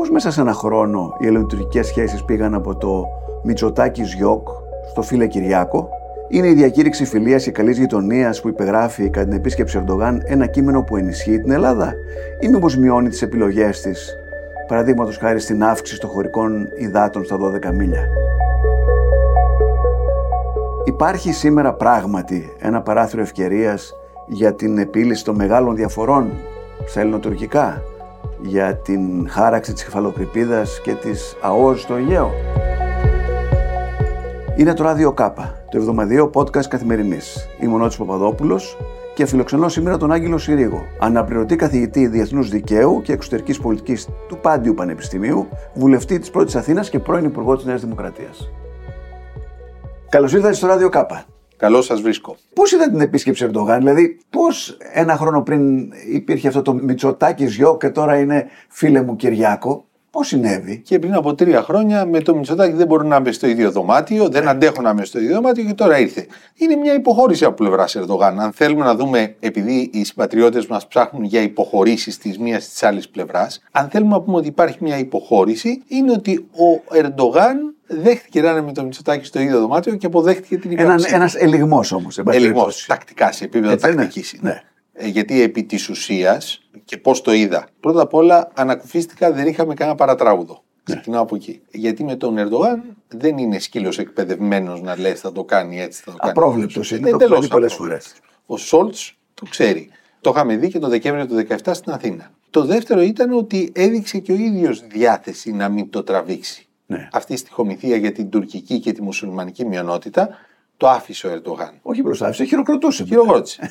Πώς μέσα σε ένα χρόνο οι ελληνοτουρκικές σχέσεις πήγαν από το Μητσοτάκι Γιόκ στο φίλε Κυριάκο; Είναι η διακήρυξη φιλίας και καλής γειτονίας που υπεγράφει κατά την επίσκεψη Ερντογάν ένα κείμενο που ενισχύει την Ελλάδα, ή μήπως μειώνει τις επιλογές της, παραδείγματος χάρη στην αύξηση των χωρικών υδάτων στα 12 μίλια; Υπάρχει σήμερα πράγματι ένα παράθυρο ευκαιρίας για την επίλυση των μεγάλων διαφορών στα ελληνοτουρκικά, για την χάραξη της κεφαλοκρηπίδας και της ΑΟΣ στο Αιγαίο. Είναι το Ράδιο Κάπα, το εβδομαδιαίο podcast καθημερινής. Είμαι ο Νότης Παπαδόπουλος και φιλοξενώ σήμερα τον Άγγελο Συρίγο, αναπληρωτή καθηγητή Διεθνούς Δικαίου και Εξωτερικής Πολιτικής του Πάντιου Πανεπιστημίου, βουλευτή της Πρώτης Αθήνας και πρώην Υπουργό της Νέας Δημοκρατίας. Καλώς ήρθατε στο Ράδιο Κάπα. Καλώ σας βρίσκω. Πώς ήταν την επίσκεψη Ερντογάν, δηλαδή πώς ένα χρόνο πριν υπήρχε αυτό το Μητσοτάκι Ζιό και τώρα είναι φίλε μου Κυριάκο; Πώς συνέβη; Και πριν από τρία χρόνια με το Μητσοτάκι δεν μπορούν να είμαι στο ίδιο δωμάτιο, δεν ναι. αντέχω να είμαι στο ίδιο δωμάτιο και τώρα ήρθε. Είναι μια υποχώρηση από πλευρά Ερντογάν. Αν θέλουμε να δούμε, επειδή οι συμπατριώτες μας ψάχνουν για υποχωρήσεις της μίας της άλλης πλευράς, αν θέλουμε να πούμε ότι υπάρχει μια υποχώρηση, είναι ότι ο Ερντογάν δέχτηκε να είναι με το Μητσοτάκι στο ίδιο δωμάτιο και αποδέχτηκε την υπόθεση. Ένας ελιγμός όμως. Ελιγμός, τακτικά, σε επίπεδο τακτικής. Ναι. Ναι. Ε, γιατί επί της ουσίας και πώς το είδα. Πρώτα απ' όλα ανακουφίστηκα, δεν είχαμε κανένα παρατράγουδο. Ναι. Ξεκινάω από εκεί. Γιατί με τον Ερντογάν δεν είναι σκύλος εκπαιδευμένος να λε θα το κάνει έτσι, θα το κάνει. Απρόβλεπτος είναι. Το κάνει πολλές φορές. Ο Σόλτς το ξέρει. Το είχαμε δει και το Δεκέμβριο του 2017 στην Αθήνα. Το δεύτερο ήταν ότι έδειξε και ο ίδιος διάθεση να μην το τραβήξει. Ναι. Αυτή η στοιχομηθεία για την τουρκική και τη μουσουλμανική μειονότητα το άφησε ο Ερντογάν. Όχι μπροστά, άφησε, χειροκροτούσε. Χειροκρότησε.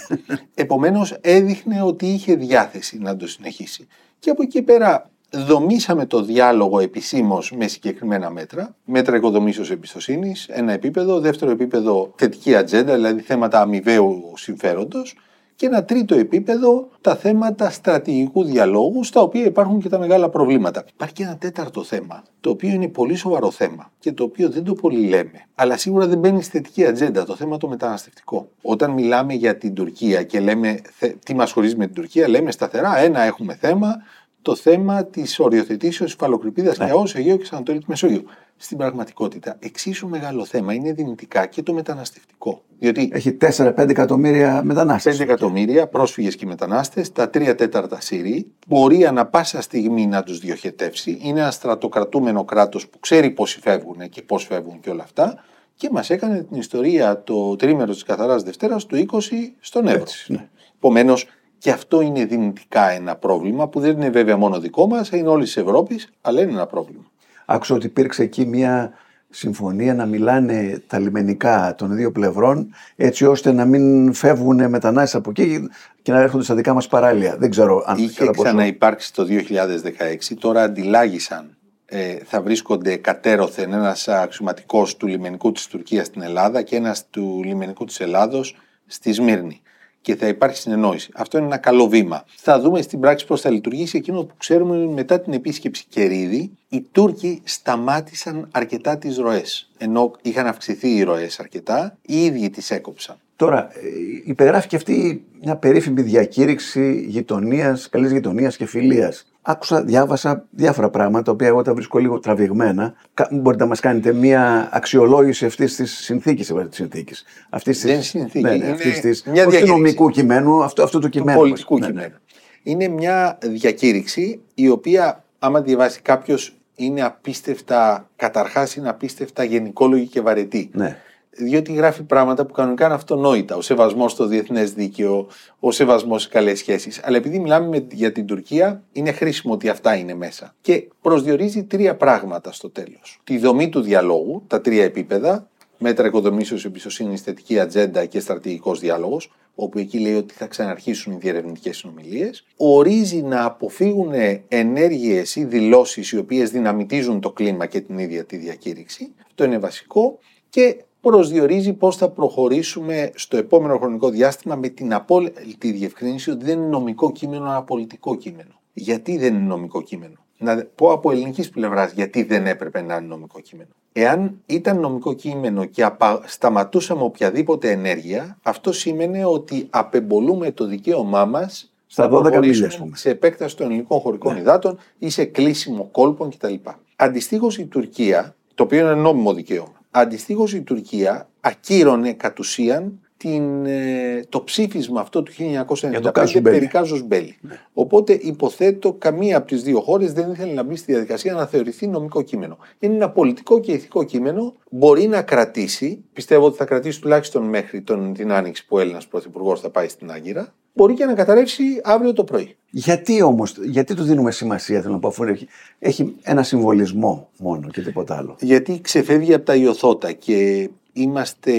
Επομένως, έδειχνε ότι είχε διάθεση να το συνεχίσει. Και από εκεί πέρα δομήσαμε το διάλογο επισήμως με συγκεκριμένα μέτρα. Μέτρα οικοδομήσεως εμπιστοσύνης, ένα επίπεδο. Δεύτερο επίπεδο, θετική ατζέντα, δηλαδή θέματα αμοιβαίου συμφέροντος και ένα τρίτο επίπεδο τα θέματα στρατηγικού διαλόγου, στα οποία υπάρχουν και τα μεγάλα προβλήματα. Υπάρχει και ένα τέταρτο θέμα, το οποίο είναι πολύ σοβαρό θέμα και το οποίο δεν το πολύ λέμε, αλλά σίγουρα δεν μπαίνει στη θετική ατζέντα, το θέμα το μεταναστευτικό. Όταν μιλάμε για την Τουρκία και λέμε τι μας χωρίζει με την Τουρκία, λέμε σταθερά ένα έχουμε θέμα, το θέμα της οριοθετήσεως υφαλοκρηπίδα ναι. και ΑΟΣ Αιγαίο και Ανατολή Μεσόγειο. Στην πραγματικότητα, εξίσου μεγάλο θέμα είναι δυνητικά και το μεταναστευτικό. Διότι Έχει 4-5 εκατομμύρια μετανάστες. 5 εκατομμύρια πρόσφυγες και μετανάστες, τα 3 τέταρτα Σύριοι. Μπορεί ανα πάσα στιγμή να τους διοχετεύσει. Είναι ένα στρατοκρατούμενο κράτος που ξέρει πόσοι φεύγουν και πώς φεύγουν και όλα αυτά. Και μας έκανε την ιστορία το τρίμερο της Καθαράς Δευτέρας του 20 στον Εύρο. Ναι. Επομένως, και αυτό είναι δυνητικά ένα πρόβλημα που δεν είναι βέβαια μόνο δικό μας, είναι όλης της Ευρώπης, αλλά είναι ένα πρόβλημα. Άκουσα ότι υπήρξε εκεί μια συμφωνία να μιλάνε τα λιμενικά των δύο πλευρών έτσι ώστε να μην φεύγουν μετανάστες από εκεί και να έρχονται στα δικά μας παράλια. Δεν ξέρω αν Είχε ξαναυπάρξει το 2016, τώρα αντιλάγησαν ε, θα βρίσκονται κατέρωθεν ένας αξιωματικός του λιμενικού της Τουρκίας στην Ελλάδα και ένας του λιμενικού της Ελλάδος στη Σμύρνη και θα υπάρχει συνεννόηση. Αυτό είναι ένα καλό βήμα. Θα δούμε στην πράξη πώς θα λειτουργήσει εκείνο που ξέρουμε μετά την επίσκεψη Κερίδη. Οι Τούρκοι σταμάτησαν αρκετά τις ροές. Ενώ είχαν αυξηθεί οι ροές αρκετά, οι ίδιοι τις έκοψαν. Τώρα, ε, υπεγράφει και αυτή μια περίφημη διακήρυξη γειτονίας, καλής γειτονίας και φιλίας άκουσα, διάβασα διάφορα πράγματα, τα οποία εγώ τα βρίσκω λίγο τραβηγμένα. Μπορείτε να μας κάνετε μια αξιολόγηση αυτής της συνθήκης, της συνθήκης. Αυτής τη Δεν συνθήκη. Ναι, ναι, αυτής της, μια του νομικού κειμένου, αυτό, αυτό του κειμένου. Του πολιτικού ναι, ναι. κειμένου. Είναι μια διακήρυξη η οποία, άμα διαβάσει κάποιος, είναι απίστευτα, καταρχάς είναι απίστευτα γενικόλογη και βαρετή. Ναι διότι γράφει πράγματα που κανονικά είναι αυτονόητα. Ο σεβασμός στο διεθνές δίκαιο, ο σεβασμός στι καλές σχέσεις. Αλλά επειδή μιλάμε για την Τουρκία, είναι χρήσιμο ότι αυτά είναι μέσα. Και προσδιορίζει τρία πράγματα στο τέλος. Τη δομή του διαλόγου, τα τρία επίπεδα, μέτρα οικοδομήσεως εμπιστοσύνης, θετική ατζέντα και στρατηγικός διάλογος, όπου εκεί λέει ότι θα ξαναρχίσουν οι διερευνητικές συνομιλίες. Ορίζει να αποφύγουν ενέργειες ή δηλώσεις οι οποίες δυναμητίζουν το κλίμα και την ίδια τη διακήρυξη. Αυτό είναι βασικό. Και προσδιορίζει πώς θα προχωρήσουμε στο επόμενο χρονικό διάστημα με την απόλυτη διευκρίνηση ότι δεν είναι νομικό κείμενο, αλλά πολιτικό κείμενο. Γιατί δεν είναι νομικό κείμενο; Να πω από ελληνικής πλευράς γιατί δεν έπρεπε να είναι νομικό κείμενο. Εάν ήταν νομικό κείμενο και σταματούσαμε οποιαδήποτε ενέργεια, αυτό σήμαινε ότι απεμπολούμε το δικαίωμά μας Στα να 12 μίλια, προχωρήσουν ας πούμε. σε επέκταση των ελληνικών χωρικών υδάτων ή σε κλείσιμο κόλπων κτλ. Αντιστοίχως η Τουρκία, το οποίο είναι νόμιμο δικαίωμα, αντιστοίχως η Τουρκία ακύρωνε κατ' ουσίαν την, ε, το ψήφισμα αυτό του 1995 Κάζους Μπέλη. περί Κάζους Μπέλη. Οπότε υποθέτω καμία από τις δύο χώρες δεν ήθελε να μπει στη διαδικασία να θεωρηθεί νομικό κείμενο. Είναι ένα πολιτικό και ηθικό κείμενο, μπορεί να κρατήσει, πιστεύω ότι θα κρατήσει τουλάχιστον μέχρι τον, την άνοιξη που ο Έλληνας Πρωθυπουργός θα πάει στην Άγκυρα, μπορεί και να καταρρεύσει αύριο το πρωί. Γιατί όμως, γιατί του δίνουμε σημασία, θέλω να πω, αφού έχει, έχει ένα συμβολισμό μόνο και τίποτα άλλο; Γιατί ξεφεύγει από τα ιωθώτα και είμαστε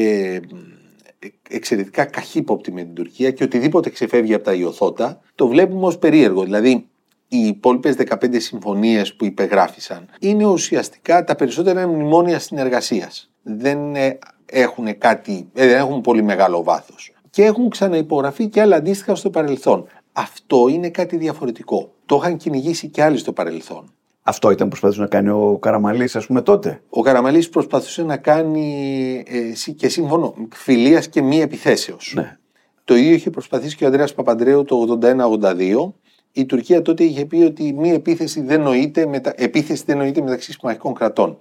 εξαιρετικά καχύποπτοι με την Τουρκία και οτιδήποτε ξεφεύγει από τα ιωθώτα το βλέπουμε ως περίεργο. Δηλαδή οι υπόλοιπες 15 συμφωνίες που υπεγράφησαν είναι ουσιαστικά τα περισσότερα μνημόνια συνεργασίας. Δεν ε, έχουν, κάτι, ε, δεν έχουν πολύ μεγάλο βάθος. Και έχουν ξαναυπογραφεί και άλλα αντίστοιχα στο παρελθόν. Αυτό είναι κάτι διαφορετικό. Το είχαν κυνηγήσει και άλλοι στο παρελθόν. Αυτό ήταν που προσπαθούσε να κάνει ο Καραμαλής, ας πούμε, τότε. Ο Καραμαλής προσπαθούσε να κάνει ε, συ- και σύμφωνο φιλίας και μη επιθέσεως. Ναι. Το ίδιο είχε προσπαθήσει και ο Ανδρέας Παπαντρέου το 81-82. Η Τουρκία τότε είχε πει ότι μη επίθεση δεν νοείται, μετα... επίθεση δεν νοείται μεταξύ συμμαχικών κρατών.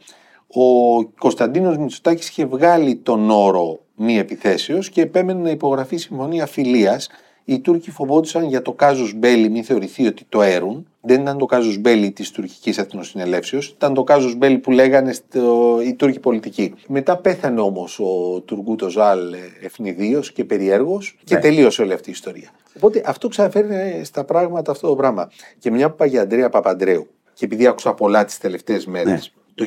Ο Κωνσταντίνος Μητσοτάκης είχε βγάλει τον όρο μη επιθέσεως και επέμενε να υπογραφεί συμφωνία φιλίας. Οι Τούρκοι φοβόντουσαν για το κάζους μπέλι μην θεωρηθεί ότι το έρουν. Δεν ήταν το κάζους μπέλι της τουρκικής εθνοσυνελεύσεως, ήταν το κάζους μπέλι που λέγανε στο... οι Τούρκοι πολιτικοί. Μετά πέθανε όμως ο Τουργκούτο Ζάλ ευνηδίος και περιέργως και Ναι. τελείωσε όλη αυτή η ιστορία. Οπότε αυτό ξαναφέρνει στα πράγματα αυτό το πράγμα. Και μια που είπα για Ανδρέα Παπαντρέου, και επειδή άκουσα πολλά τις τελευταίες μέρες, Ναι. Το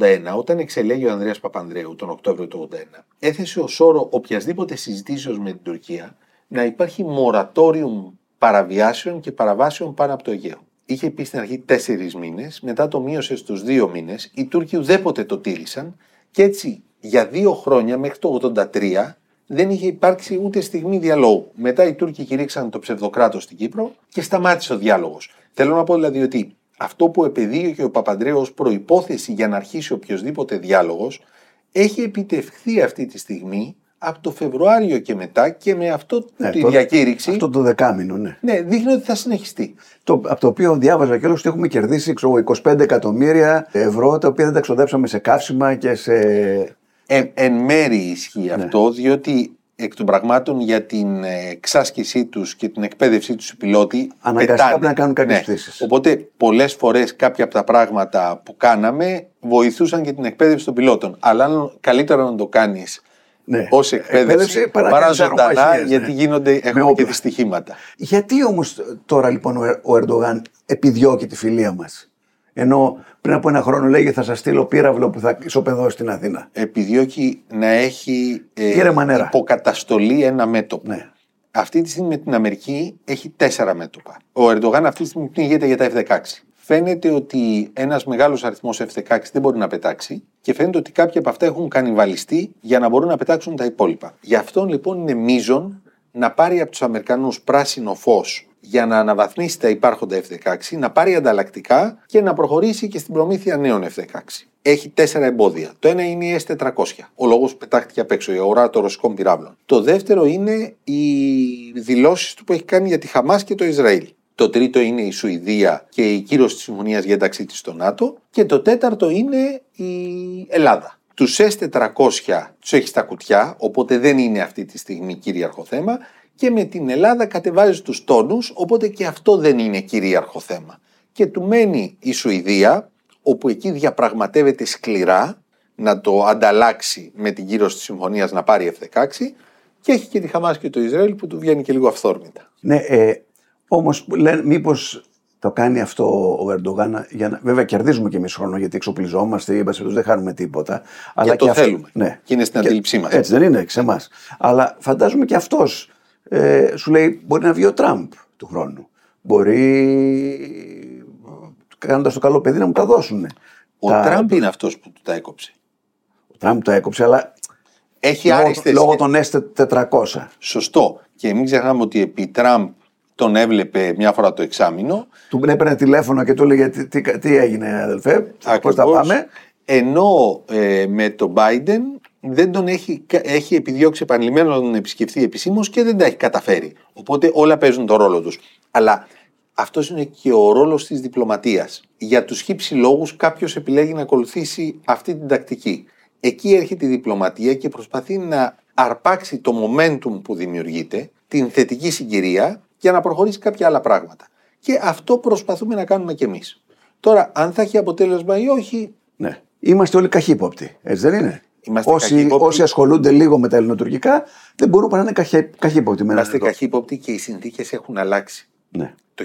1981, όταν εξελέγει ο Ανδρέας Παπανδρέου τον Οκτώβριο του 1981, έθεσε ως όρο οποιασδήποτε συζητήσεως με την Τουρκία να υπάρχει μορατόριουμ παραβιάσεων και παραβάσεων πάνω από το Αιγαίο. Είχε πει στην αρχή τέσσερις μήνες, μετά το μείωσε στους δύο μήνες. Οι Τούρκοι ουδέποτε το τήρησαν και έτσι για δύο χρόνια μέχρι το 1983 δεν είχε υπάρξει ούτε στιγμή διαλόγου. Μετά οι Τούρκοι κηρύξαν το ψευδοκράτος στην Κύπρο και σταμάτησε ο διάλογος. Θέλω να πω δηλαδή ότι αυτό που επεδίωκε ο Παπαντρέου ως προπόθεση για να αρχίσει οποιοδήποτε διάλογος έχει επιτευχθεί αυτή τη στιγμή από το Φεβρουάριο και μετά και με αυτό Ναι, τη το- διακήρυξη. Αυτό το δεκάμινο, ναι. Ναι, δείχνει ότι θα συνεχιστεί. Το, από το οποίο διάβαζα κιόλα ότι έχουμε κερδίσει ξέρω, εγώ, 25 εκατομμύρια ευρώ τα οποία δεν τα ξοδέψαμε σε καύσιμα και σε. Εν, εν μέρη ισχύει Ναι. αυτό, διότι εκ των πραγμάτων για την ε, εξάσκησή τους και την εκπαίδευσή τους οι πιλότοι. Αναγκαστικά πετάνε. Ναι. πρέπει να κάνουν κάποιες πτήσεις. Οπότε πολλές φορές κάποια από τα πράγματα που κάναμε βοηθούσαν και την εκπαίδευση των πιλότων. Αλλά αν καλύτερα να το κάνεις Ναι. ως εκπαίδευση παρά παρά κάνεις ζωντανά, αερομαχίες, ναι. γιατί γίνονται, έχουμε και όπλα. δυστυχήματα. Γιατί όμως τώρα λοιπόν ο, Ε- ο Ερντογάν επιδιώκει τη φιλία μας; Ενώ πριν από ένα χρόνο λέγε θα σας στείλω πύραυλο που θα ισοπεδώσει στην Αθήνα. Επιδιώκει να έχει ε, Κύριε Μανέρα. υποκαταστολή ένα μέτωπο. Ναι. Αυτή τη στιγμή με την Αμερική έχει τέσσερα μέτωπα. Ο Ερντογάν αυτή τη στιγμή πνίγεται για τα F-16. Φαίνεται ότι ένας μεγάλος αριθμός F-16 δεν μπορεί να πετάξει και φαίνεται ότι κάποια από αυτά έχουν κανιβαλιστεί για να μπορούν να πετάξουν τα υπόλοιπα. Γι' αυτό λοιπόν είναι μείζον να πάρει από τους Αμερικανούς πράσινο φως για να αναβαθμίσει τα υπάρχοντα F-16, να πάρει ανταλλακτικά και να προχωρήσει και στην προμήθεια νέων F-16. Έχει τέσσερα εμπόδια. Το ένα είναι η S400, ο λόγος που πετάχτηκε απ' έξω, η αγορά των ρωσικών πυράβλων. Το δεύτερο είναι οι δηλώσεις του που έχει κάνει για τη Χαμάς και το Ισραήλ. Το τρίτο είναι η Σουηδία και η κύρωση της συμφωνίας για ένταξή της στο ΝΑΤΟ. Και το τέταρτο είναι η Ελλάδα. Τους S400 τους έχεις στα κουτιά, οπότε δεν είναι αυτή τη στιγμή κυρίαρχο θέμα. Και με την Ελλάδα κατεβάζεις τους τόνους, οπότε και αυτό δεν είναι κυρίαρχο θέμα. Και του μένει η Σουηδία, όπου εκεί διαπραγματεύεται σκληρά να το ανταλλάξει με την κύρωση της συμφωνίας να πάρει F16 και έχει και τη Χαμάς και το Ισραήλ που του βγαίνει και λίγο αυθόρμητα. Ναι, ε, όμως λένε μήπως το κάνει αυτό ο Ερντογάν. Για να... Βέβαια, κερδίζουμε κι εμείς χρόνο γιατί εξοπλιζόμαστε, ή δεν χάνουμε τίποτα. Αλλά το και αυτό- θέλουμε. Ναι. Και είναι στην αντίληψή μας. Έτσι δεν είναι, σε εμάς. Αλλά φαντάζομαι και αυτός ε, σου λέει μπορεί να βγει ο Τραμπ του χρόνου. Μπορεί κάνοντας το καλό παιδί να μου τα δώσουν. Ο τα... Τραμπ είναι αυτός που του τα έκοψε. Ο Τραμπ το έκοψε, αλλά Έχει λόγω, άριστες λόγω σχέσεις. των S400. Σωστό. Και μην ξεχνάμε ότι επί Τραμπ τον έβλεπε μια φορά το εξάμεινο. Του έπαιρνε τηλέφωνο και του έλεγε τι, τι, τι έγινε, αδελφέ, πώς τα Ακριβώς. πάμε. Ενώ ε, με τον Biden δεν τον έχει, έχει επιδιώξει επανειλημμένο να τον επισκεφθεί επισήμως και δεν τα έχει καταφέρει. Οπότε όλα παίζουν τον ρόλο τους. Αλλά αυτός είναι και ο ρόλος της διπλωματίας. Για τους χύψη λόγους, κάποιος επιλέγει να ακολουθήσει αυτή την τακτική. Εκεί έρχεται η διπλωματία και προσπαθεί να αρπάξει το momentum που δημιουργείται, την θετική συγκυρία, για να προχωρήσει κάποια άλλα πράγματα. Και αυτό προσπαθούμε να κάνουμε κι εμείς. Τώρα, αν θα έχει αποτέλεσμα ή όχι. Ναι. Είμαστε όλοι καχύποπτοι, έτσι δεν είναι; Είμαστε όσοι, καχύποπτοι. όσοι ασχολούνται λίγο με τα ελληνοτουρκικά δεν μπορούν παρά να είναι καχε, καχύποπτοι. με έναν Είμαστε τρόπο. καχύποπτοι και οι συνθήκες έχουν αλλάξει. Ναι. Το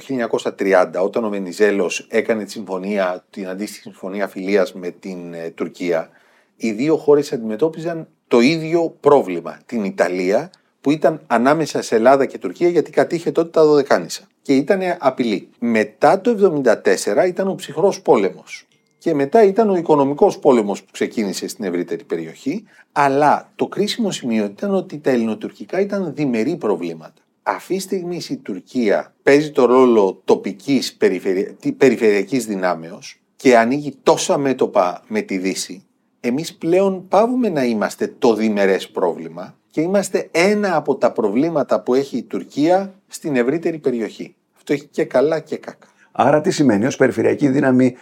1930, όταν ο Βενιζέλος έκανε τη συμφωνία, την αντίστοιχη συμφωνία φιλίας με την ε, Τουρκία, οι δύο χώρες αντιμετώπιζαν το ίδιο πρόβλημα. Την Ιταλία, που ήταν ανάμεσα σε Ελλάδα και Τουρκία, γιατί κατήχε τότε τα Δωδεκάνησα. Και ήταν απειλή. Μετά το 1974 ήταν ο ψυχρός πόλεμος. Και μετά ήταν ο οικονομικός πόλεμος που ξεκίνησε στην ευρύτερη περιοχή. Αλλά το κρίσιμο σημείο ήταν ότι τα ελληνοτουρκικά ήταν διμερεί προβλήματα. Αυτή τη στιγμή η Τουρκία παίζει το ρόλο τοπικής περιφερει... περιφερειακής δυνάμεως και ανοίγει τόσα μέτωπα με τη Δύση, εμείς πλέον πάβουμε να είμαστε το διμερές πρόβλημα και είμαστε ένα από τα προβλήματα που έχει η Τουρκία στην ευρύτερη περιοχή. Αυτό έχει και καλά και κακά. Άρα τι σημαίνει, ως περιφερειακή δύναμη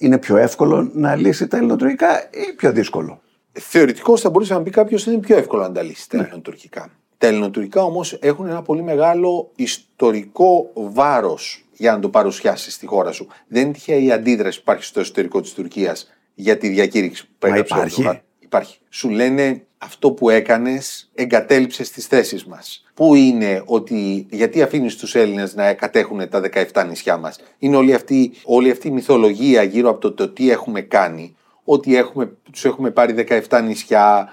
είναι πιο εύκολο να λύσει τα ελληνοτουρκικά ή πιο δύσκολο; Θεωρητικώς θα μπορούσε να πει κάποιος ότι είναι πιο εύκολο να τα λύσει τα ελληνοτουρκικά. Τα ελληνοτουρκικά όμως έχουν ένα πολύ μεγάλο ιστορικό βάρος για να το παρουσιάσεις στη χώρα σου. Δεν είναι τυχαία η αντίδραση που υπάρχει στο εσωτερικό της Τουρκίας για τη διακήρυξη που έγραψε ο υπάρχει. Ερντογάν. Υπάρχει. Σου λένε αυτό που έκανες εγκατέλειψες τις θέσεις μας. Πού είναι ότι γιατί αφήνεις τους Έλληνες να κατέχουν τα 17 νησιά μας; Είναι όλη αυτή, όλη αυτή η μυθολογία γύρω από το, το τι έχουμε κάνει. Ότι έχουμε, τους έχουμε πάρει 17 νησιά,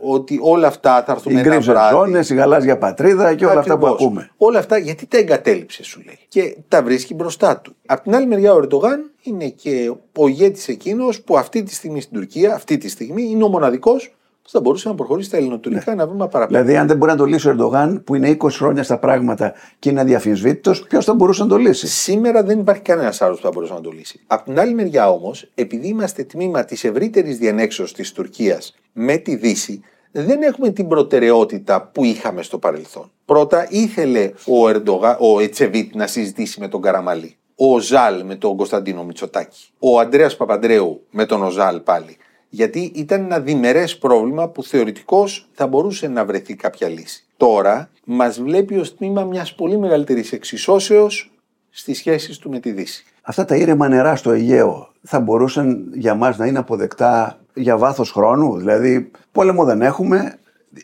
ότι όλα αυτά θα έρθουν Οι ένα γκρίζε βράδυ. ζώνες, η γαλάζια πατρίδα και όλα αυτά που Ακριβώς. ακούμε. Όλα αυτά γιατί τα εγκατέλειψε, σου λέει. Και τα βρίσκει μπροστά του. Απ' την άλλη μεριά, ο Ερντογάν είναι και ο ηγέτης εκείνος που αυτή τη στιγμή στην Τουρκία, αυτή τη στιγμή, είναι ο μοναδικός που θα μπορούσε να προχωρήσει τα ελληνοτουρκικά ένα βήμα παραπέρα; Δηλαδή, αν δεν μπορεί να το λύσει ο Ερντογάν, που είναι 20 χρόνια στα πράγματα και είναι αδιαφυσβήτητος, ποιος θα μπορούσε να το λύσει; Σήμερα δεν υπάρχει κανένας άλλος που θα μπορούσε να το λύσει. Απ' την άλλη μεριά όμως, επειδή είμαστε τμήμα της ευρύτερης διανέξεω της Τουρκίας με τη Δύση, δεν έχουμε την προτεραιότητα που είχαμε στο παρελθόν. Πρώτα ήθελε ο, Ερντογά, ο Ετσεβίτ να συζητήσει με τον Καραμαλή. Ο Ζάλ με τον Κωνσταντίνο Μητσοτάκη. Ο Αντρέας Παπαντρέου με τον Οζάλ πάλι. Γιατί ήταν ένα διμερές πρόβλημα που θεωρητικώς θα μπορούσε να βρεθεί κάποια λύση. Τώρα μας βλέπει ως τμήμα μιας πολύ μεγαλύτερης εξισώσεως στις σχέσεις του με τη Δύση. Αυτά τα ήρεμα νερά στο Αιγαίο θα μπορούσαν για μας να είναι αποδεκτά για βάθος χρόνου; Δηλαδή, πόλεμο δεν έχουμε,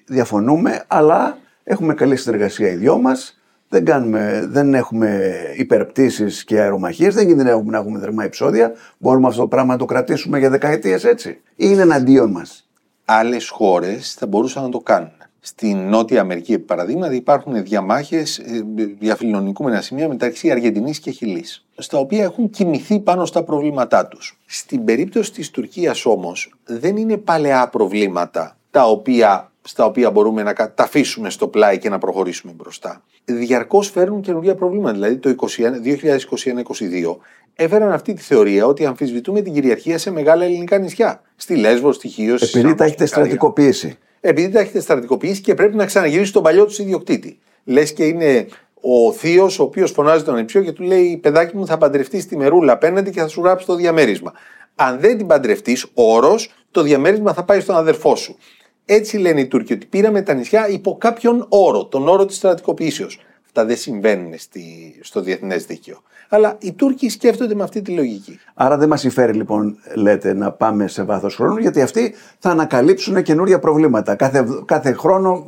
διαφωνούμε, αλλά έχουμε καλή συνεργασία οι δυο μας. Δεν, κάνουμε, δεν έχουμε υπερπτήσεις και αερομαχίες, δεν κινδυνεύουμε να έχουμε θερμά επεισόδια. Μπορούμε αυτό το πράγμα να το κρατήσουμε για δεκαετίες έτσι. Ή είναι εναντίον μας. Άλλες χώρες θα μπορούσαν να το κάνουν. Στην Νότια Αμερική, επί παραδείγματι, υπάρχουν διαμάχες, διαφιλονικούμενα σημεία μεταξύ Αργεντινής και Χιλής, στα οποία έχουν κοιμηθεί πάνω στα προβλήματά τους. Στην περίπτωση της Τουρκίας όμως, δεν είναι παλαιά προβλήματα τα οποία, στα οποία μπορούμε να κα- τα αφήσουμε στο πλάι και να προχωρήσουμε μπροστά. Διαρκώς φέρνουν καινούργια προβλήματα. Δηλαδή, το 2021-2022 έφεραν αυτή τη θεωρία ότι αμφισβητούμε την κυριαρχία σε μεγάλα ελληνικά νησιά. Στη Λέσβο, στη Χίο, στη Επειδή τα Σάμο, έχετε στη Ικαρία στρατικοποιήσει. επειδή τα έχετε στρατικοποιήσει και πρέπει να ξαναγυρίσει τον παλιό τους ιδιοκτήτη. Λες και είναι ο θείος ο οποίος φωνάζει τον ανιψιό και του λέει: Παιδάκι μου, θα παντρευτείς τη μερούλα απέναντι και θα σου γράψει το διαμέρισμα. Αν δεν την παντρευτείς, όρος, το διαμέρισμα θα πάει στον αδερφό σου. Έτσι λένε οι Τούρκοι, ότι πήραμε τα νησιά υπό κάποιον όρο, τον όρο της στρατικοποιήσεως. Αυτά δεν συμβαίνουν στη, στο διεθνές δίκαιο. Αλλά οι Τούρκοι σκέφτονται με αυτή τη λογική. Άρα δεν μας συμφέρει λοιπόν, λέτε, να πάμε σε βάθος χρόνου, γιατί αυτοί θα ανακαλύψουν καινούρια προβλήματα. Κάθε, κάθε χρόνο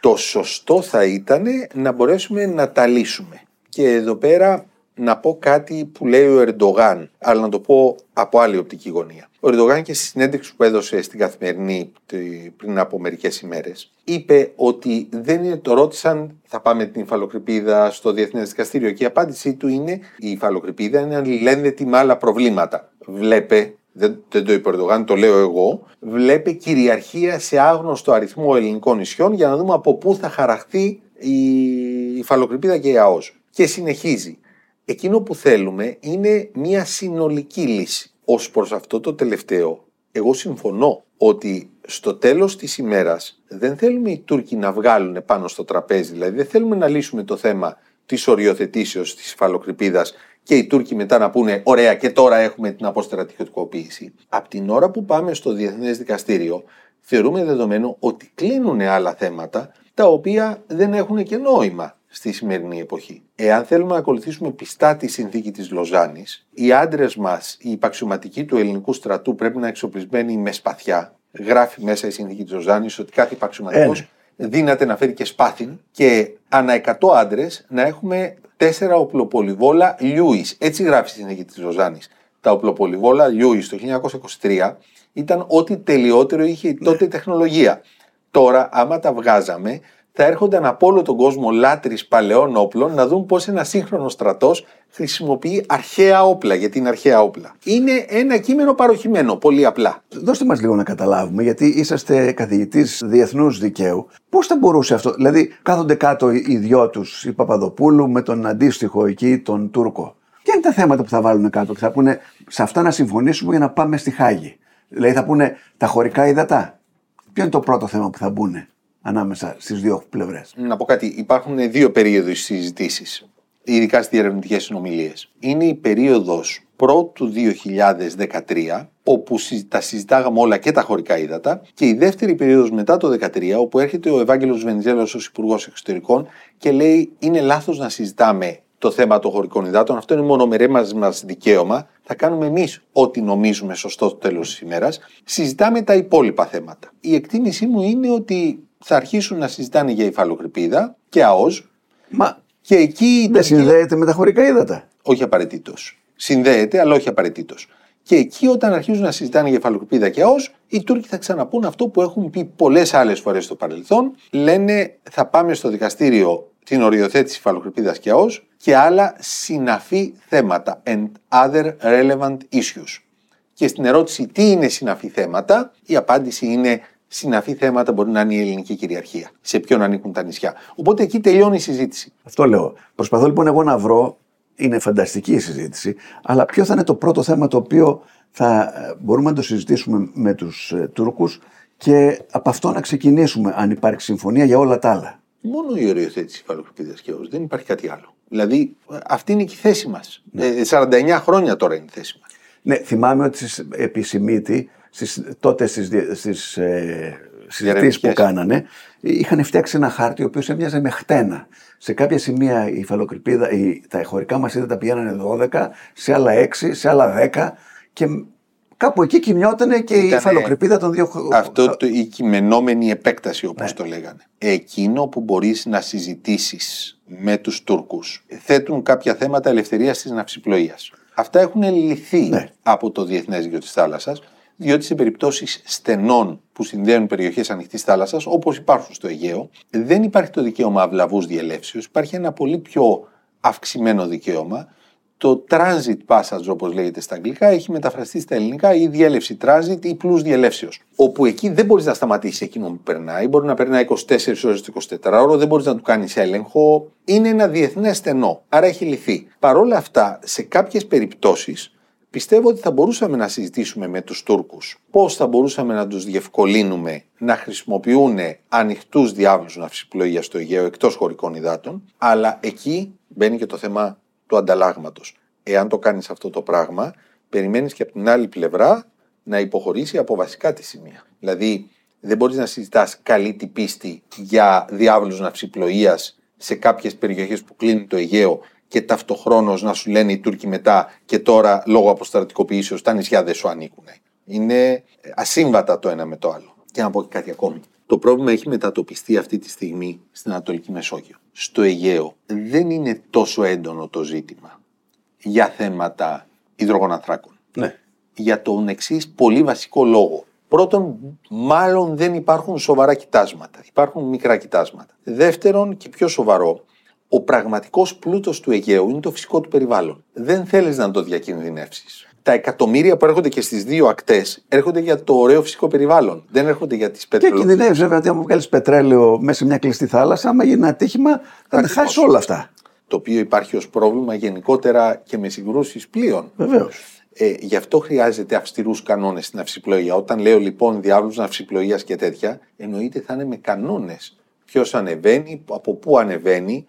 Το σωστό θα ήταν να μπορέσουμε να τα λύσουμε. Και εδώ πέρα να πω κάτι που λέει ο Ερντογάν, αλλά να το πω από άλλη οπτική γωνία. Ο Ερντογάν και στη συνέντευξη που έδωσε στην Καθημερινή τε- πριν από μερικές ημέρες είπε ότι δεν είναι, το ρώτησαν θα πάμε την υφαλοκρηπίδα στο Διεθνές Δικαστήριο και η απάντησή του είναι η υφαλοκρηπίδα είναι αλληλένδετη με άλλα προβλήματα. Βλέπε δεν, δεν το είπε ο Ερντογάν, το λέω εγώ, βλέπε κυριαρχία σε άγνωστο αριθμό ελληνικών νησιών για να δούμε από πού θα χαραχθεί η υφαλοκρηπίδα και η ΑΟΣ. Και συνεχίζει. Εκείνο που θέλουμε είναι μια συνολική λύση. Ως προς αυτό το τελευταίο, εγώ συμφωνώ ότι στο τέλος της ημέρας δεν θέλουμε οι Τούρκοι να βγάλουν πάνω στο τραπέζι, δηλαδή δεν θέλουμε να λύσουμε το θέμα της οριοθετήσεως της υφαλοκρηπίδας και οι Τούρκοι μετά να πούνε ωραία και τώρα έχουμε την αποστρατιωτικοποίηση. Απ' την ώρα που πάμε στο Διεθνές Δικαστήριο θεωρούμε δεδομένο ότι κλείνουν άλλα θέματα τα οποία δεν έχουν και νόημα στη σημερινή εποχή. Εάν θέλουμε να ακολουθήσουμε πιστά τη συνθήκη της Λοζάνης, οι άντρες μας, οι υπαξιωματικοί του ελληνικού στρατού πρέπει να είναι εξοπλισμένοι με σπαθιά. Γράφει μέσα η συνθήκη της Λοζάνης ότι κάθε υπαξιωματικός ε, δύναται να φέρει και σπάθιν και ανά 100 άντρες να έχουμε τέσσερα οπλοπολιβόλα Λιούις. Έτσι γράφει η συνθήκη της Λοζάνης. Τα οπλοπολιβόλα Λιούις το 1923 ήταν ό,τι τελειότερο είχε η τότε τεχνολογία. Τώρα, άμα τα βγάζαμε, θα έρχονταν από όλο τον κόσμο λάτρεις παλαιών όπλων να δουν πώς ένα σύγχρονος στρατός χρησιμοποιεί αρχαία όπλα, γιατί είναι αρχαία όπλα. Είναι ένα κείμενο παροχημένο, πολύ απλά. Δώστε μας λίγο να καταλάβουμε, γιατί είσαστε καθηγητής διεθνούς δικαίου. Πώς θα μπορούσε αυτό, δηλαδή κάθονται κάτω οι δυο τους, η Παπαδοπούλου με τον αντίστοιχο εκεί, τον Τούρκο. Ποια είναι τα θέματα που θα βάλουν κάτω και θα πούνε σε αυτά να συμφωνήσουμε για να πάμε στη Χάγη. Δηλαδή θα πούνε τα χωρικά υδατά. Ποιο είναι το πρώτο θέμα που θα μπουν ανάμεσα στις δύο πλευρές. Να πω κάτι. Υπάρχουν δύο περίοδοι συζητήσεις, ειδικά στις διερευνητικές συνομιλίες. Είναι η περίοδος πρώτου 2013, όπου τα συζητάγαμε όλα και τα χωρικά ύδατα, και η δεύτερη περίοδος μετά το 2013, όπου έρχεται ο Ευάγγελος Βενιζέλος ως Υπουργός Εξωτερικών και λέει: Είναι λάθος να συζητάμε το θέμα των χωρικών υδάτων. Αυτό είναι μονομερέ μας δικαίωμα. Θα κάνουμε εμείς ό,τι νομίζουμε σωστό το τέλος της ημέρας. Συζητάμε τα υπόλοιπα θέματα. Η εκτίμησή μου είναι ότι θα αρχίσουν να συζητάνε για υφαλοκρηπίδα και ΑΟΣ. Μα και εκεί. Δεν συνδέεται με τα χωρικά ύδατα. Όχι απαραίτητος. Συνδέεται, αλλά όχι απαραίτητος. Και εκεί, όταν αρχίζουν να συζητάνε για υφαλοκρηπίδα και ΑΟΣ, οι Τούρκοι θα ξαναπούν αυτό που έχουν πει πολλές άλλες φορές στο παρελθόν. Λένε θα πάμε στο δικαστήριο την οριοθέτηση υφαλοκρηπίδας και ΑΟΣ και άλλα συναφή θέματα. And other relevant issues. Και στην ερώτηση τι είναι συναφή θέματα, η απάντηση είναι συναφή θέματα μπορεί να είναι η ελληνική κυριαρχία. Σε ποιον ανήκουν τα νησιά. Οπότε εκεί τελειώνει η συζήτηση. Αυτό λέω. Προσπαθώ λοιπόν εγώ να βρω. Είναι φανταστική η συζήτηση, αλλά ποιο θα είναι το πρώτο θέμα το οποίο θα ε, μπορούμε να το συζητήσουμε με τους ε, Τούρκους και από αυτό να ξεκινήσουμε, αν υπάρχει συμφωνία για όλα τα άλλα. Μόνο η οριοθέτηση υφαλοκρηπίδα και Δεν υπάρχει κάτι άλλο. Δηλαδή, αυτή είναι και η θέση μας. Ναι. 49 ε, χρόνια τώρα είναι η θέση μας. Ναι, θυμάμαι ότι επί στις, τότε στις, στις ε, συζητήσεις που κάνανε, είχαν φτιάξει ένα χάρτη ο οποίος έμοιαζε με χτένα. Σε κάποια σημεία η υφαλοκρηπίδα, η, τα χωρικά μας τα πηγαίνανε 12, σε άλλα 6, σε άλλα 10 και κάπου εκεί κοιμιότανε και η υφαλοκρηπίδα των δύο Αυτό το, η κειμενόμενη επέκταση όπως ναι. το λέγανε. Εκείνο που μπορείς να συζητήσεις με τους Τούρκους θέτουν κάποια θέματα ελευθερίας της ναυσιπλοείας. Αυτά έχουν λυθεί ναι. από το Διεθνές Δίκαιο της Θάλασσας διότι σε περιπτώσεις στενών που συνδέουν περιοχές ανοιχτής θάλασσας, όπως υπάρχουν στο Αιγαίο, δεν υπάρχει το δικαίωμα αυλαβούς διελεύσεως. Υπάρχει ένα πολύ πιο αυξημένο δικαίωμα. Το transit passage, όπως λέγεται στα αγγλικά, έχει μεταφραστεί στα ελληνικά η διέλευση transit ή plus διελεύσεως. Όπου εκεί δεν μπορείς να σταματήσεις εκείνο που περνάει. Μπορεί να περνάει 24 ώρες το 24 ώρο, δεν μπορείς να του κάνεις έλεγχο. Είναι ένα διεθνές στενό. Άρα έχει λυθεί. Παρ' όλα αυτά, σε κάποιες περιπτώσεις, Πιστεύω ότι θα μπορούσαμε να συζητήσουμε με τους Τούρκους πώς θα μπορούσαμε να τους διευκολύνουμε να χρησιμοποιούν ανοιχτούς διάβλους ναυσιπλοεία στο Αιγαίο εκτός χωρικών υδάτων, αλλά εκεί μπαίνει και το θέμα του ανταλλάγματος. Εάν το κάνεις αυτό το πράγμα, περιμένεις και από την άλλη πλευρά να υποχωρήσει από βασικά τη σημεία. Δηλαδή, δεν μπορείς να συζητάς καλή την πίστη για διάβλους ναυσιπλοείας σε κάποιες περιοχές που κλείνει το Αιγαίο και ταυτοχρόνως να σου λένε οι Τούρκοι μετά και τώρα λόγω αποστρατικοποιήσεως τα νησιά δεν σου ανήκουν. Είναι ασύμβατα το ένα με το άλλο. Και να πω και κάτι ακόμη. Το πρόβλημα έχει μετατοπιστεί αυτή τη στιγμή στην Ανατολική Μεσόγειο. Στο Αιγαίο δεν είναι τόσο έντονο το ζήτημα για θέματα υδρογοναθράκων. Ναι. Για τον εξής πολύ βασικό λόγο. Πρώτον, μάλλον δεν υπάρχουν σοβαρά κοιτάσματα. Υπάρχουν μικρά κοιτάσματα. Δεύτερον, και πιο σοβαρό, ο πραγματικός πλούτος του Αιγαίου είναι το φυσικό του περιβάλλον. Δεν θέλεις να το διακινδυνεύσεις. Τα εκατομμύρια που έρχονται και στις δύο ακτές έρχονται για το ωραίο φυσικό περιβάλλον. Δεν έρχονται για τις πετρέλαιο. Και κινδυνεύεις βέβαια ότι αν βγάλεις πετρέλαιο μέσα σε μια κλειστή θάλασσα, άμα γίνει ένα ατύχημα, θα τα χάσεις όλα αυτά. Το οποίο υπάρχει ως πρόβλημα γενικότερα και με συγκρούσεις πλοίων. Βεβαίως. Ε, γι' αυτό χρειάζεται αυστηρούς κανόνες στην αυσιπλοεία. Όταν λέω λοιπόν διάβλους ναυσιπλοείας και τέτοια, εννοείται θα είναι με κανόνες. Ποιος ανεβαίνει, από πού ανεβαίνει.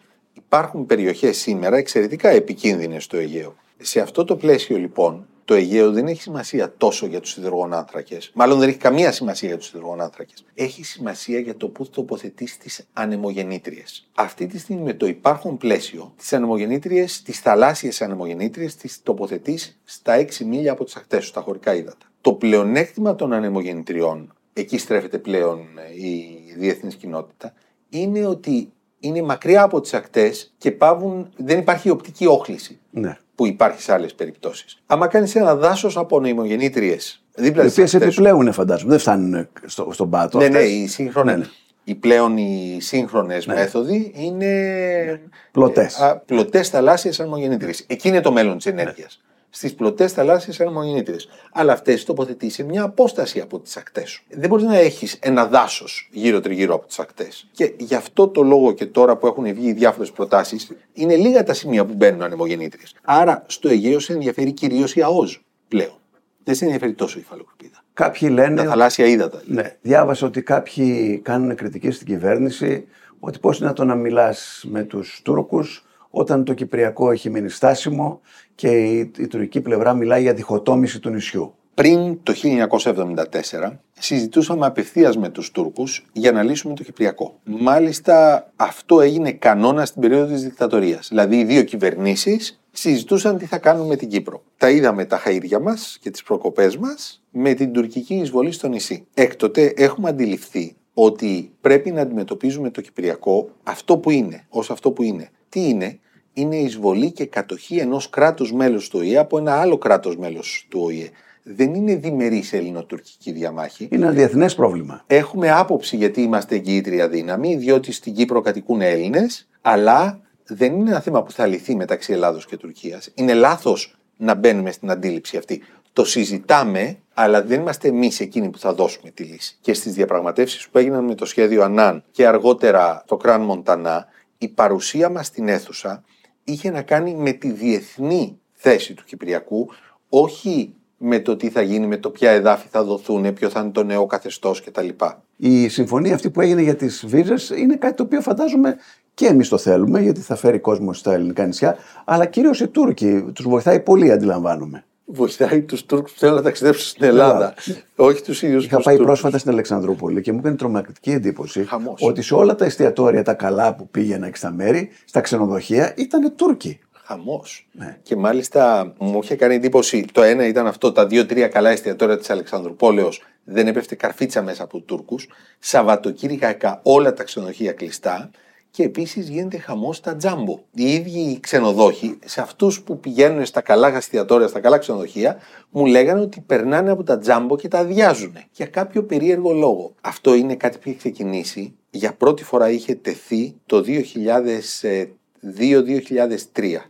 Υπάρχουν περιοχές σήμερα εξαιρετικά επικίνδυνες στο Αιγαίο. Σε αυτό το πλαίσιο λοιπόν, το Αιγαίο δεν έχει σημασία τόσο για τους υδρογονάνθρακες. Μάλλον δεν έχει καμία σημασία για τους υδρογονάνθρακες. Έχει σημασία για το πού τοποθετείς τις ανεμογεννήτριες. Αυτή τη στιγμή με το υπάρχον πλαίσιο, τι ανεμογεννήτριες, τις θαλάσσιες ανεμογεννήτριες, τις τοποθετείς στα 6 μίλια από τις ακτές σου, στα χωρικά ύδατα. Το πλεονέκτημα των ανεμογεννητριών, εκεί στρέφεται πλέον η διεθνής κοινότητα, είναι ότι είναι μακριά από τις ακτές και πάβουν, δεν υπάρχει οπτική όχληση. Ναι. Που υπάρχει σε άλλες περιπτώσεις. Άμα κάνεις ένα δάσος από νοημογεννήτριε. Οι οποίες επιπλέον φαντάζομαι, δεν φτάνουν στο, στον πάτο. Ναι, ναι, οι σύγχρονες. Ναι, ναι. Οι πλέον οι σύγχρονες ναι. μέθοδοι είναι. Πλωτές. Πλωτές θαλάσσιες ανεμογεννήτριε. Εκεί είναι το μέλλον της ενέργειας. Ναι στις πλωτές θαλάσσιες αρμονίτρε. Αλλά αυτές τοποθετείς σε μια απόσταση από τις ακτές σου. Δεν μπορείς να έχεις ένα δάσος γύρω-τριγύρω από τις ακτές. Και γι' αυτό το λόγο και τώρα που έχουν βγει διάφορες προτάσεις, είναι λίγα τα σημεία που μπαίνουν ανεμογεννήτριες. Άρα στο Αιγαίο σε ενδιαφέρει κυρίως η ΑΟΖ πλέον. Δεν σε ενδιαφέρει τόσο η υφαλοκρηπίδα. Κάποιοι λένε. Τα θαλάσσια ύδατα. Ναι, διάβασα ότι κάποιοι κάνουν κριτική στην κυβέρνηση ότι πώς είναι να μιλάς με τους Τούρκους όταν το Κυπριακό έχει μείνει στάσιμο και η, η τουρκική πλευρά μιλάει για διχοτόμηση του νησιού. Πριν το 1974 συζητούσαμε απευθείας με τους Τούρκους για να λύσουμε το Κυπριακό. Μάλιστα αυτό έγινε κανόνα στην περίοδο της δικτατορίας. Δηλαδή οι δύο κυβερνήσεις συζητούσαν τι θα κάνουν με την Κύπρο. Τα είδαμε τα χαΐρια μας και τις προκοπές μας με την τουρκική εισβολή στο νησί. Έκτοτε έχουμε αντιληφθεί ότι πρέπει να αντιμετωπίζουμε το Κυπριακό αυτό που είναι, ως αυτό που είναι. Τι είναι, είναι εισβολή και κατοχή ενός κράτους μέλους του ΟΗΕ από ένα άλλο κράτος μέλος του ΟΗΕ. Δεν είναι διμερής ελληνοτουρκική διαμάχη. Είναι ένα διεθνές πρόβλημα. Έχουμε άποψη γιατί είμαστε εγγυήτρια δύναμη, διότι στην Κύπρο κατοικούν Έλληνες, αλλά δεν είναι ένα θέμα που θα λυθεί μεταξύ Ελλάδος και Τουρκίας. Είναι λάθος να μπαίνουμε στην αντίληψη αυτή. Το συζητάμε, αλλά δεν είμαστε εμείς εκείνοι που θα δώσουμε τη λύση. Και στις διαπραγματεύσεις που έγιναν με το σχέδιο Ανάν και αργότερα το Κραν Μοντανά, η παρουσία μας στην αίθουσα είχε να κάνει με τη διεθνή θέση του Κυπριακού, όχι με το τι θα γίνει, με το ποια εδάφη θα δοθούν, ποιο θα είναι το νέο καθεστώς κτλ. Η συμφωνία αυτή που έγινε για τις βίζε είναι κάτι το οποίο φαντάζομαι και εμείς το θέλουμε, γιατί θα φέρει κόσμο στα ελληνικά νησιά, αλλά κυρίως οι Τούρκοι τους βοηθάει πολύ, αντιλαμβάνομαι βοηθάει τους Τούρκους που θέλουν να ταξιδέψουν στην Ελλάδα. Όχι τους ίδιους Είχα πάει πρόσφατα στην Αλεξανδρούπολη και μου έκανε τρομακτική εντύπωση ότι σε όλα τα εστιατόρια τα καλά που πήγαινα και στα μέρη, στα ξενοδοχεία, ήταν Τούρκοι. Χαμός. Ναι. Και μάλιστα μου είχε κάνει εντύπωση. Το ένα ήταν αυτό, τα δύο-τρία καλά εστιατόρια της Αλεξανδρουπόλεω δεν έπεφτε καρφίτσα μέσα από Τούρκους. Σαββατοκύριακα όλα τα ξενοδοχεία κλειστά και επίσης γίνεται χαμός στα τζάμπο. Οι ίδιοι οι ξενοδόχοι, σε αυτούς που πηγαίνουν στα καλά γαστιατόρια, στα καλά ξενοδοχεία, μου λέγανε ότι περνάνε από τα τζάμπο και τα αδειάζουν. Για κάποιο περίεργο λόγο. Αυτό είναι κάτι που έχει ξεκινήσει. Για πρώτη φορά είχε τεθεί το 2002-2003.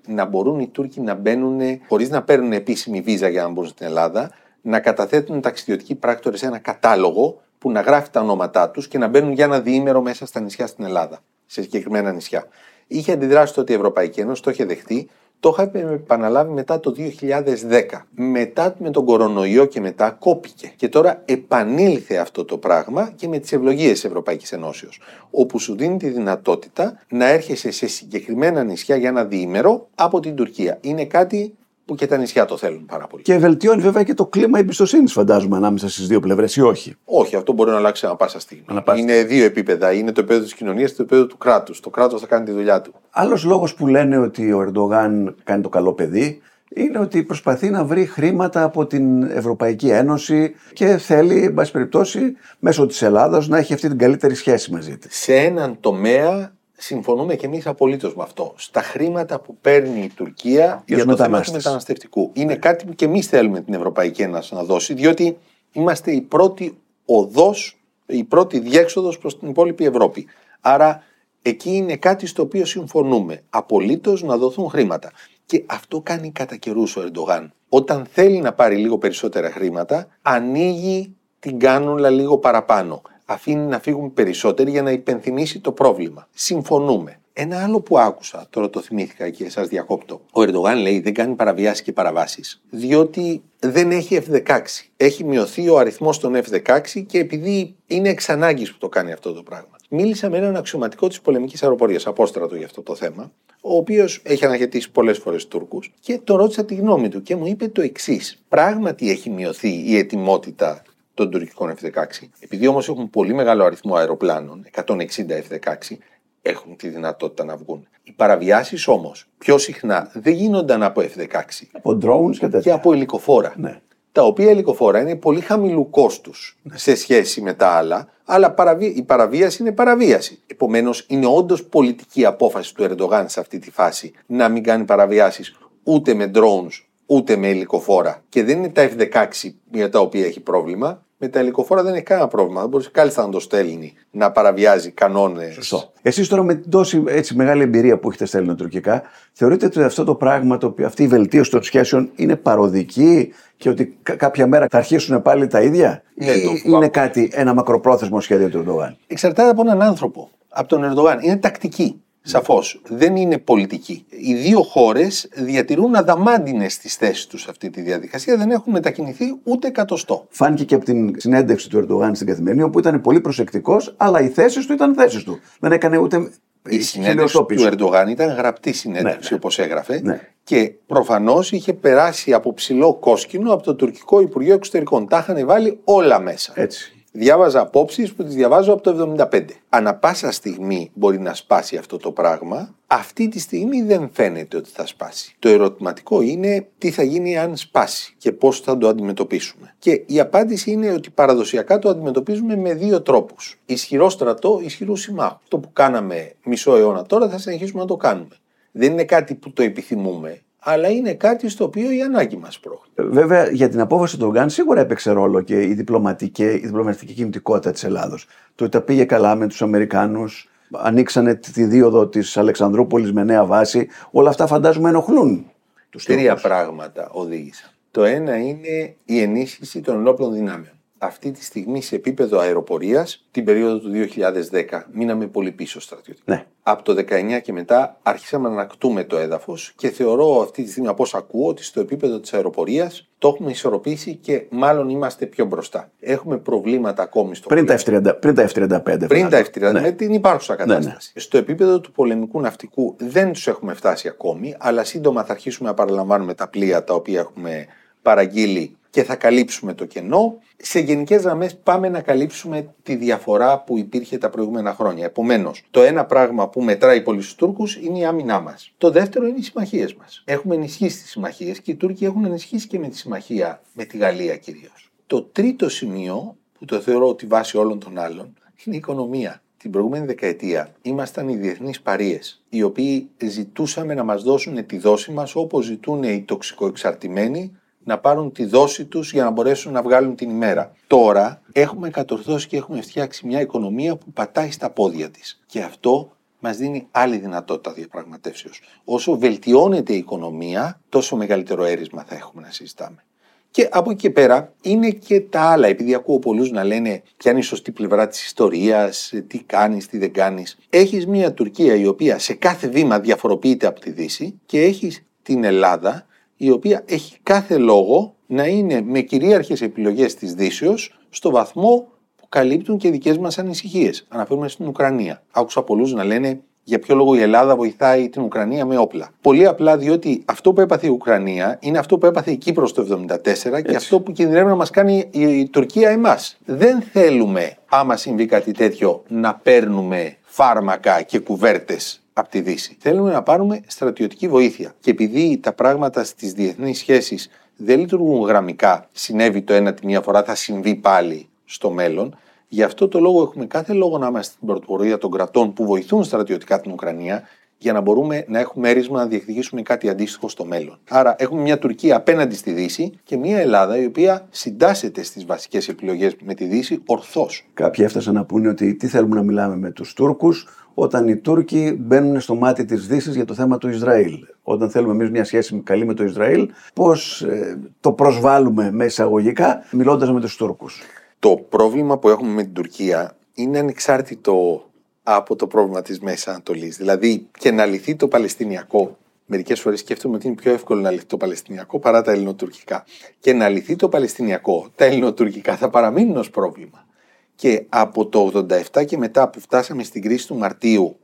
Να μπορούν οι Τούρκοι να μπαίνουν χωρίς να παίρνουν επίσημη βίζα για να μπουν στην Ελλάδα, να καταθέτουν ταξιδιωτικοί πράκτορες σε ένα κατάλογο που να γράφει τα ονόματά τους και να μπαίνουν για ένα διήμερο μέσα στα νησιά στην Ελλάδα σε συγκεκριμένα νησιά. Είχε αντιδράσει τότε η Ευρωπαϊκή Ένωση, το είχε δεχτεί. Το είχα επαναλάβει μετά το 2010. Μετά με τον κορονοϊό και μετά κόπηκε. Και τώρα επανήλθε αυτό το πράγμα και με τις ευλογίες της Ευρωπαϊκής Ενώσεως. Όπου σου δίνει τη δυνατότητα να έρχεσαι σε συγκεκριμένα νησιά για ένα διήμερο από την Τουρκία. Είναι κάτι που και τα νησιά το θέλουν πάρα πολύ. Και βελτιώνει βέβαια και το κλίμα εμπιστοσύνης, φαντάζομαι, ανάμεσα στις δύο πλευρές, ή όχι; Όχι, αυτό μπορεί να αλλάξει ανα πάσα στιγμή. Είναι δύο επίπεδα. Είναι το επίπεδο της κοινωνίας και το επίπεδο του κράτους. Το κράτος θα κάνει τη δουλειά του. Άλλος λόγος που λένε ότι ο Ερντογάν κάνει το καλό παιδί είναι ότι προσπαθεί να βρει χρήματα από την Ευρωπαϊκή Ένωση και θέλει, εν πάση περιπτώσει, μέσω της Ελλάδα να έχει αυτή την καλύτερη σχέση μαζί της. Σε έναν τομέα συμφωνούμε και εμείς απολύτως με αυτό. Στα χρήματα που παίρνει η Τουρκία για, το θέμα του μεταναστευτικού. Είναι κάτι που και εμείς θέλουμε την Ευρωπαϊκή Ένωση να δώσει, διότι είμαστε η πρώτη οδός, η πρώτη διέξοδος προς την υπόλοιπη Ευρώπη. Άρα εκεί είναι κάτι στο οποίο συμφωνούμε. Απολύτως να δοθούν χρήματα. Και αυτό κάνει κατά καιρούς ο Ερντογάν. Όταν θέλει να πάρει λίγο περισσότερα χρήματα, ανοίγει την κάνουλα λίγο παραπάνω αφήνει να φύγουν περισσότεροι για να υπενθυμίσει το πρόβλημα. Συμφωνούμε. Ένα άλλο που άκουσα, τώρα το θυμήθηκα και σας διακόπτω. Ο Ερντογάν λέει δεν κάνει παραβιάσεις και παραβάσεις. Διότι δεν έχει F16. Έχει μειωθεί ο αριθμός των F16 και επειδή είναι εξ ανάγκης που το κάνει αυτό το πράγμα. Μίλησα με έναν αξιωματικό της πολεμικής αεροπορίας, απόστρατο για αυτό το θέμα, ο οποίος έχει αναχαιτήσει πολλές φορές Τούρκους και το ρώτησα τη γνώμη του και μου είπε το εξής. Πράγματι έχει μειωθεί η ετοιμότητα των τουρκικών F-16. Επειδή όμως έχουν πολύ μεγάλο αριθμό αεροπλάνων, 160 F-16, έχουν τη δυνατότητα να βγουν. Οι παραβιάσεις όμως πιο συχνά δεν γίνονταν από F-16. Από drones και τέτοια. Και από ελικοφόρα. Ναι. Τα οποία ελικοφόρα είναι πολύ χαμηλού κόστους ναι. σε σχέση με τα άλλα, αλλά η παραβίαση είναι παραβίαση. Επομένως, είναι όντως πολιτική απόφαση του Ερντογάν σε αυτή τη φάση να μην κάνει παραβιάσεις ούτε με drones ούτε με ελικοφόρα. Και δεν είναι τα F-16 για τα οποία έχει πρόβλημα, με τα ελικοφόρα δεν έχει κανένα πρόβλημα. Δεν μπορείς κάλλιστα να το στέλνει, να παραβιάζει κανόνες. Σωστό. Εσείς τώρα με τόση έτσι, μεγάλη εμπειρία που έχετε στέλνει τουρκικά, θεωρείτε ότι αυτό το πράγμα, το οποίο, αυτή η βελτίωση των σχέσεων είναι παροδική και ότι κάποια μέρα θα αρχίσουν πάλι τα ίδια, ναι, ή το... είναι κάτι, ένα μακροπρόθεσμο σχέδιο του Ερντογάν; Εξαρτάται από έναν άνθρωπο. Από τον Ερντογάν. Είναι τακτική. Σαφώς. Δεν είναι πολιτική. Οι δύο χώρες διατηρούν αδαμάντινες τις θέσεις τους σε αυτή τη διαδικασία. Δεν έχουν μετακινηθεί ούτε εκατοστό. Φάνηκε και από την συνέντευξη του Ερντογάν στην καθημερινή, όπου ήταν πολύ προσεκτικός, αλλά οι θέσεις του ήταν θέσεις του. Δεν έκανε ούτε. Η συνέντευξη του Ερντογάν ήταν γραπτή συνέντευξη, ναι, ναι. όπως έγραφε. Ναι. Και προφανώς είχε περάσει από ψηλό κόσκινο από το τουρκικό Υπουργείο Εξωτερικών. Τα είχαν βάλει όλα μέσα. Έτσι. Διάβαζα απόψεις που τις διαβάζω από το 75. Ανά πάσα στιγμή μπορεί να σπάσει αυτό το πράγμα. Αυτή τη στιγμή δεν φαίνεται ότι θα σπάσει. Το ερωτηματικό είναι τι θα γίνει αν σπάσει και πώς θα το αντιμετωπίσουμε. Και η απάντηση είναι ότι παραδοσιακά το αντιμετωπίζουμε με δύο τρόπους. Ισχυρό στρατό, ισχυρού συμμάχου. Το που κάναμε μισό αιώνα τώρα θα συνεχίσουμε να το κάνουμε. Δεν είναι κάτι που το επιθυμούμε αλλά είναι κάτι στο οποίο η ανάγκη μας πρόκειται. Βέβαια, για την απόφαση του Γκάν σίγουρα έπαιξε ρόλο και η διπλωματική, η διπλωματική κινητικότητα της Ελλάδος. Το ότι τα πήγε καλά με τους Αμερικάνους, ανοίξανε τη δίωδο της Αλεξανδρούπολης με νέα βάση. Όλα αυτά φαντάζομαι ενοχλούν τους Τρία πράγματα οδήγησαν. Το ένα είναι η ενίσχυση των ενόπλων δυνάμεων αυτή τη στιγμή σε επίπεδο αεροπορίας, την περίοδο του 2010, μείναμε πολύ πίσω στρατιωτικά. Ναι. Από το 19 και μετά άρχισαμε να ανακτούμε το έδαφος και θεωρώ αυτή τη στιγμή από όσα ακούω ότι στο επίπεδο της αεροπορίας το έχουμε ισορροπήσει και μάλλον είμαστε πιο μπροστά. Έχουμε προβλήματα ακόμη στο πριν τα, F30, πριν τα F35. Πριν τα F35, ναι. με την υπάρχουσα κατάσταση. Ναι, ναι. Στο επίπεδο του πολεμικού ναυτικού δεν τους έχουμε φτάσει ακόμη, αλλά σύντομα θα αρχίσουμε να παραλαμβάνουμε τα πλοία τα οποία έχουμε παραγγείλει και θα καλύψουμε το κενό. Σε γενικές γραμμές, πάμε να καλύψουμε τη διαφορά που υπήρχε τα προηγούμενα χρόνια. Επομένως, το ένα πράγμα που μετράει πολύ στους Τούρκους είναι η άμυνά μας. Το δεύτερο είναι οι συμμαχίες μας. Έχουμε ενισχύσει τις συμμαχίες και οι Τούρκοι έχουν ενισχύσει και με τη συμμαχία με τη Γαλλία κυρίως. Το τρίτο σημείο, που το θεωρώ ότι βάσει όλων των άλλων, είναι η οικονομία. Την προηγούμενη δεκαετία ήμασταν οι διεθνείς παρείε, οι οποίοι ζητούσαμε να μας δώσουν τη δόση μας όπως ζητούν οι τοξικοεξαρτημένοι να πάρουν τη δόση τους για να μπορέσουν να βγάλουν την ημέρα. Τώρα έχουμε κατορθώσει και έχουμε φτιάξει μια οικονομία που πατάει στα πόδια της. Και αυτό μας δίνει άλλη δυνατότητα διαπραγματεύσεως. Όσο βελτιώνεται η οικονομία, τόσο μεγαλύτερο έρισμα θα έχουμε να συζητάμε. Και από εκεί και πέρα είναι και τα άλλα, επειδή ακούω πολλούς να λένε ποια είναι η σωστή πλευρά της ιστορίας, τι κάνεις, τι δεν κάνεις. Έχεις μια Τουρκία η οποία σε κάθε βήμα διαφοροποιείται από τη Δύση και έχεις την Ελλάδα η οποία έχει κάθε λόγο να είναι με κυρίαρχες επιλογές της Δύσεως στο βαθμό που καλύπτουν και δικές μας ανησυχίες. Αναφέρουμε στην Ουκρανία. Άκουσα πολλούς να λένε για ποιο λόγο η Ελλάδα βοηθάει την Ουκρανία με όπλα. Πολύ απλά διότι αυτό που έπαθε η Ουκρανία είναι αυτό που έπαθε η Κύπρος το 1974 και αυτό που κινδυνεύει να μας κάνει η Τουρκία εμάς. Δεν θέλουμε, άμα συμβεί κάτι τέτοιο, να παίρνουμε φάρμακα και κουβέρτες από τη Δύση. Θέλουμε να πάρουμε στρατιωτική βοήθεια. Και επειδή τα πράγματα στις διεθνείς σχέσεις δεν λειτουργούν γραμμικά, συνέβη το ένα τη μία φορά, θα συμβεί πάλι στο μέλλον. Γι' αυτό το λόγο έχουμε κάθε λόγο να είμαστε στην πρωτοπορία των κρατών που βοηθούν στρατιωτικά την Ουκρανία για να μπορούμε να έχουμε έρισμα να διεκδικήσουμε κάτι αντίστοιχο στο μέλλον. Άρα έχουμε μια Τουρκία απέναντι στη Δύση και μια Ελλάδα η οποία συντάσσεται στις βασικές επιλογές με τη Δύση ορθώς. Κάποιοι έφτασαν να πούνε ότι τι θέλουμε να μιλάμε με τους Τούρκους όταν οι Τούρκοι μπαίνουν στο μάτι της Δύσης για το θέμα του Ισραήλ. Όταν θέλουμε εμείς μια σχέση καλή με το Ισραήλ, πώς ε, το προσβάλλουμε με εισαγωγικά μιλώντας με τους Τούρκους. Το πρόβλημα που έχουμε με την Τουρκία είναι ανεξάρτητο από το πρόβλημα της Μέσης Ανατολής. Δηλαδή και να λυθεί το Παλαιστινιακό Μερικές φορές σκέφτομαι ότι είναι πιο εύκολο να λυθεί το Παλαιστινιακό παρά τα ελληνοτουρκικά. Και να λυθεί το Παλαιστινιακό, τα ελληνοτουρκικά θα παραμείνουν ως πρόβλημα. Και από το 87 και μετά που φτάσαμε στην κρίση του Μαρτίου,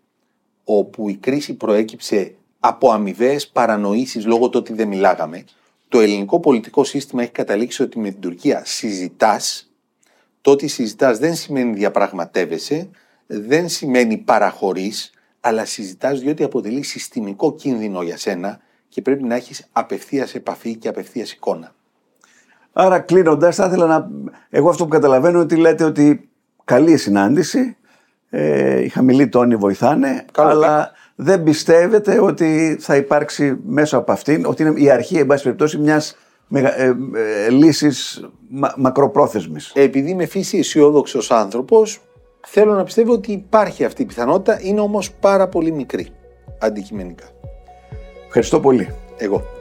όπου η κρίση προέκυψε από αμοιβαίες παρανοήσεις λόγω του ότι δεν μιλάγαμε, το ελληνικό πολιτικό σύστημα έχει καταλήξει ότι με την Τουρκία συζητάς. Το ότι συζητάς δεν σημαίνει διαπραγματεύεσαι, δεν σημαίνει παραχωρείς, αλλά συζητάς διότι αποτελεί συστημικό κίνδυνο για σένα και πρέπει να έχεις απευθείας επαφή και απευθείας εικόνα. Άρα κλείνοντας, θα ήθελα να. Εγώ αυτό που καταλαβαίνω είναι ότι λέτε ότι καλή συνάντηση. Ε, οι χαμηλοί τόνοι βοηθάνε, αλλά δεν πιστεύετε ότι θα υπάρξει μέσω από αυτήν, ότι είναι η αρχή, εν πάση περιπτώσει, μιας ε, ε, λύσης μα, μακροπρόθεσμης. Επειδή είμαι φύση αισιόδοξος άνθρωπος, θέλω να πιστεύω ότι υπάρχει αυτή η πιθανότητα, είναι όμως πάρα πολύ μικρή αντικειμενικά. Ευχαριστώ πολύ. Εγώ.